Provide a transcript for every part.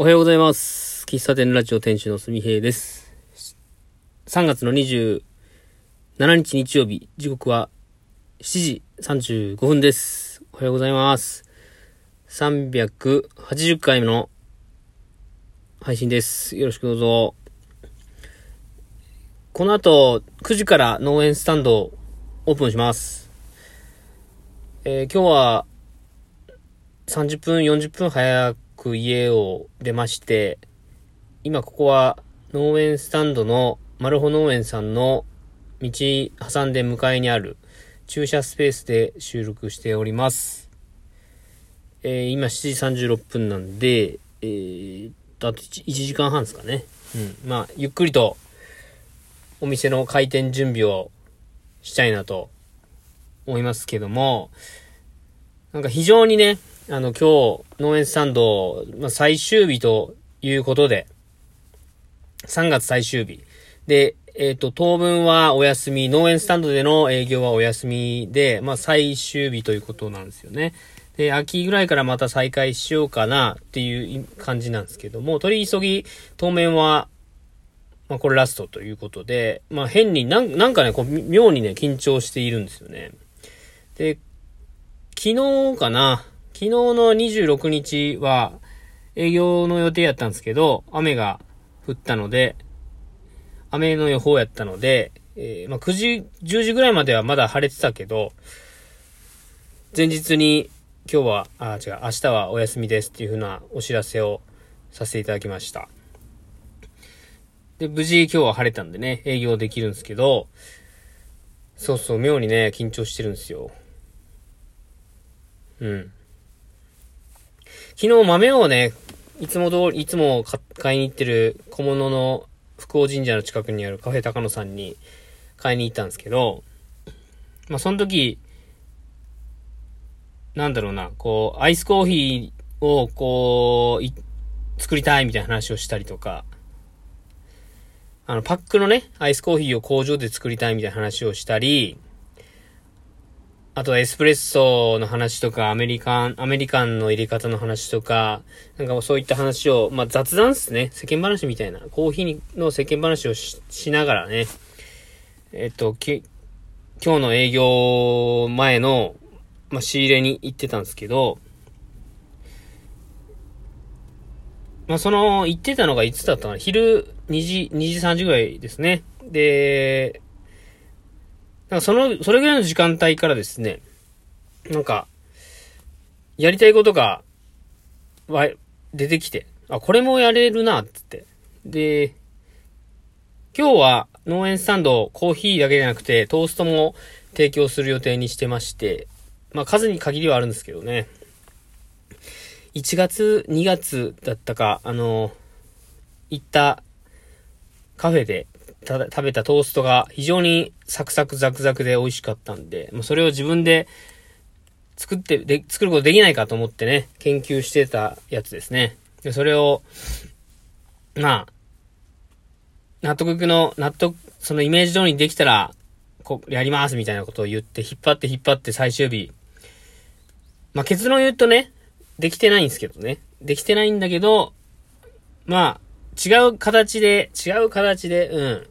おはようございます。喫茶店ラジオ店主のすみへいです。3月の27日日曜日、時刻は7時35分です。おはようございます。380回目の配信です。よろしくどうぞ。この後、9時から農園スタンドをオープンします。えー今日は30分、40分早くく家を出まして、今ここは農園スタンドのマルホ農園さんの道挟んで向かいにある駐車スペースで収録しております。えー今7時36分なんで、えー、あと 1, 1時間半ですかね。うん。まあ、ゆっくりとお店の開店準備をしたいなと思いますけども、なんか非常にね、あの、今日、農園スタンド、まあ、最終日ということで、3月最終日。で、えっ、と、当分はお休み、農園スタンドでの営業はお休みで、まあ、最終日ということなんですよね。で、秋ぐらいからまた再開しようかなっていう感じなんですけども、取り急ぎ、当面は、まあ、これラストということで、まあ、変になん、なんかね、こう、妙にね、緊張しているんですよね。で、昨日かな昨日の26日は営業の予定やったんですけど、雨が降ったので、雨の予報やったので、えーまあ、9時、10時ぐらいまではまだ晴れてたけど、前日に今日は、あ、違う、明日はお休みですっていう風なお知らせをさせていただきました。で、無事今日は晴れたんでね、営業できるんですけど、そうそう、妙にね、緊張してるんですよ。うん。昨日豆をね、いつも通り、いつも買いに行ってる小物の福王神社の近くにあるカフェ高野さんに買いに行ったんですけど、まあ、その時、なんだろうな、こう、アイスコーヒーをこう、作りたいみたいな話をしたりとか、あの、パックのね、アイスコーヒーを工場で作りたいみたいな話をしたり、あとはエスプレッソの話とか、アメリカン、アメリカンの入れ方の話とか、なんかもうそういった話を、まあ雑談っすね。世間話みたいな。コーヒーの世間話をししながらね。えっと、き、今日の営業前の、まあ仕入れに行ってたんですけど、まあその、行ってたのがいつだったかな昼2時、2時3時ぐらいですね。で、なんかその、それぐらいの時間帯からですね、なんか、やりたいことが、わ、出てきて、あ、これもやれるな、つって。で、今日は農園スタンド、コーヒーだけじゃなくて、トーストも提供する予定にしてまして、まあ数に限りはあるんですけどね。1月、2月だったか、あの、行ったカフェでた食べたトーストが非常にサクサクザクザクで美味しかったんで、もうそれを自分で作って、で、作ることできないかと思ってね、研究してたやつですね。で、それを、まあ、納得いくの、納得、そのイメージ通りにできたら、こう、やりますみたいなことを言って、引っ張って引っ張って最終日。まあ結論言うとね、できてないんですけどね。できてないんだけど、まあ、違う形で、違う形で、うん。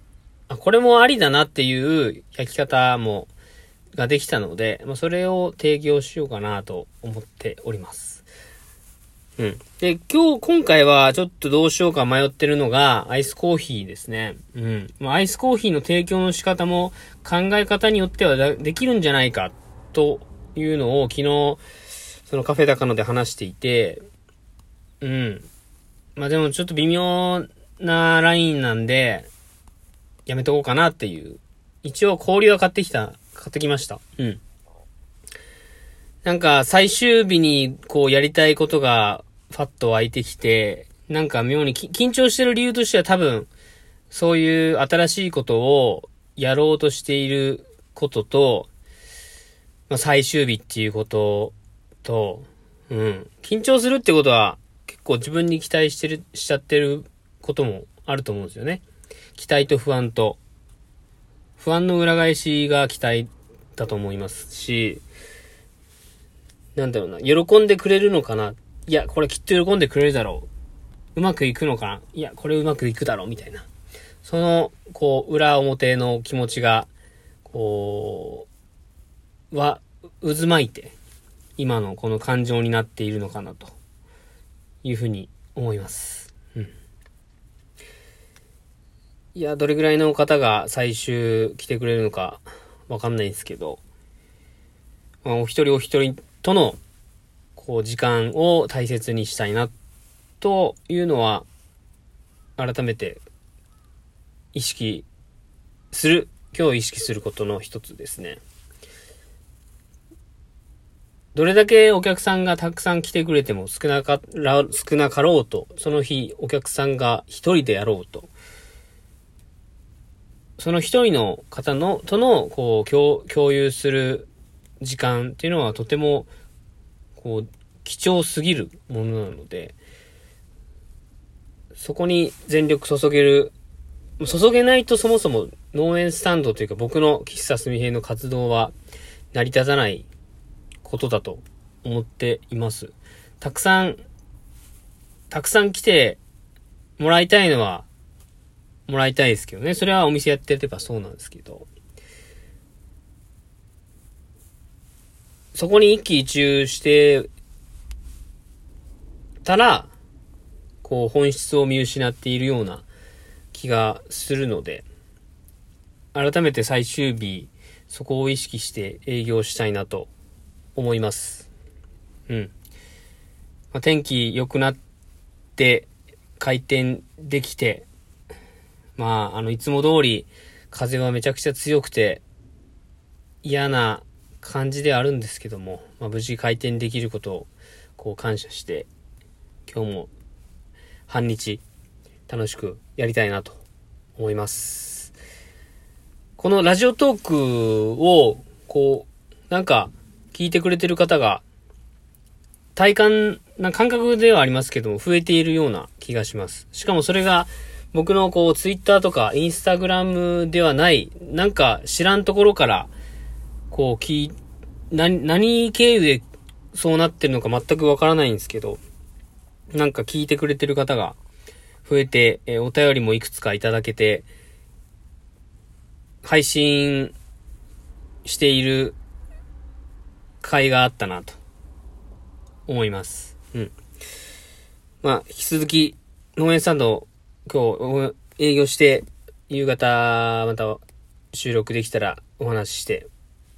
これもありだなっていう焼き方も、ができたので、まあ、それを提供しようかなと思っております。うん。で、今日、今回はちょっとどうしようか迷ってるのが、アイスコーヒーですね。うん。まあ、アイスコーヒーの提供の仕方も考え方によってはできるんじゃないか、というのを昨日、そのカフェ高野で話していて、うん。まあでもちょっと微妙なラインなんで、やめとこうかなっていう。一応氷は買ってきた、買ってきました。うん。なんか最終日にこうやりたいことがファッと湧いてきて、なんか妙にき緊張してる理由としては多分、そういう新しいことをやろうとしていることと、まあ、最終日っていうことと、うん。緊張するってことは結構自分に期待してる、しちゃってることもあると思うんですよね。期待と不安と。不安の裏返しが期待だと思いますし、なんだろうな、喜んでくれるのかな？いや、これきっと喜んでくれるだろう。うまくいくのかな？いや、これうまくいくだろうみたいな。その、こう、裏表の気持ちが、こう、は、渦巻いて、今のこの感情になっているのかなというふうに思います。うん。いや、どれぐらいの方が最終来てくれるのかわかんないんですけど、まあ、お一人お一人との、こう、時間を大切にしたいな、というのは、改めて、意識する、今日意識することの一つですね。どれだけお客さんがたくさん来てくれても少なか、少なかろうと、その日お客さんが一人でやろうと、その一人の方の、との、こう、共、共有する時間っていうのはとても、こう、貴重すぎるものなので、そこに全力注げる、注げないとそもそも農園スタンドというか僕の喫茶すみへの活動は成り立たないことだと思っています。たくさん、たくさん来てもらいたいのは、もらいたいですけどね。それはお店やってればそうなんですけど。そこに一喜一憂してたら、こう本質を見失っているような気がするので、改めて最終日、そこを意識して営業したいなと思います。うん。まあ、天気良くなって、回転できて、まあ、あの、いつも通り、風はめちゃくちゃ強くて、嫌な感じであるんですけども、まあ、無事回転できることを、こう感謝して、今日も半日楽しくやりたいなと思います。このラジオトークを、こう、なんか、聞いてくれてる方が、体感な感覚ではありますけども、増えているような気がします。しかもそれが、僕のこう、ツイッターとかインスタグラムではない、なんか知らんところから、こう、聞何、何経由でそうなってるのか全くわからないんですけど、なんか聞いてくれてる方が増えて、え、お便りもいくつかいただけて、配信している会があったなと思います。うん。まあ、引き続き、農園スタンド、今日営業して、夕方また収録できたらお話しして、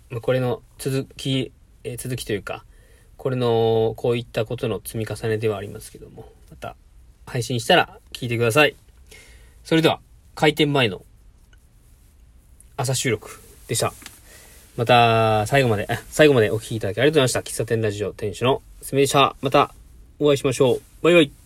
ま、これの続き、えー、続きというか、これの、こういったことの積み重ねではありますけども、また配信したら聞いてください。それでは、開店前の朝収録でした。また、最後まで、最後までお聴きいただきありがとうございました。喫茶店ラジオ店主のすみでした。またお会いしましょう。バイバイ。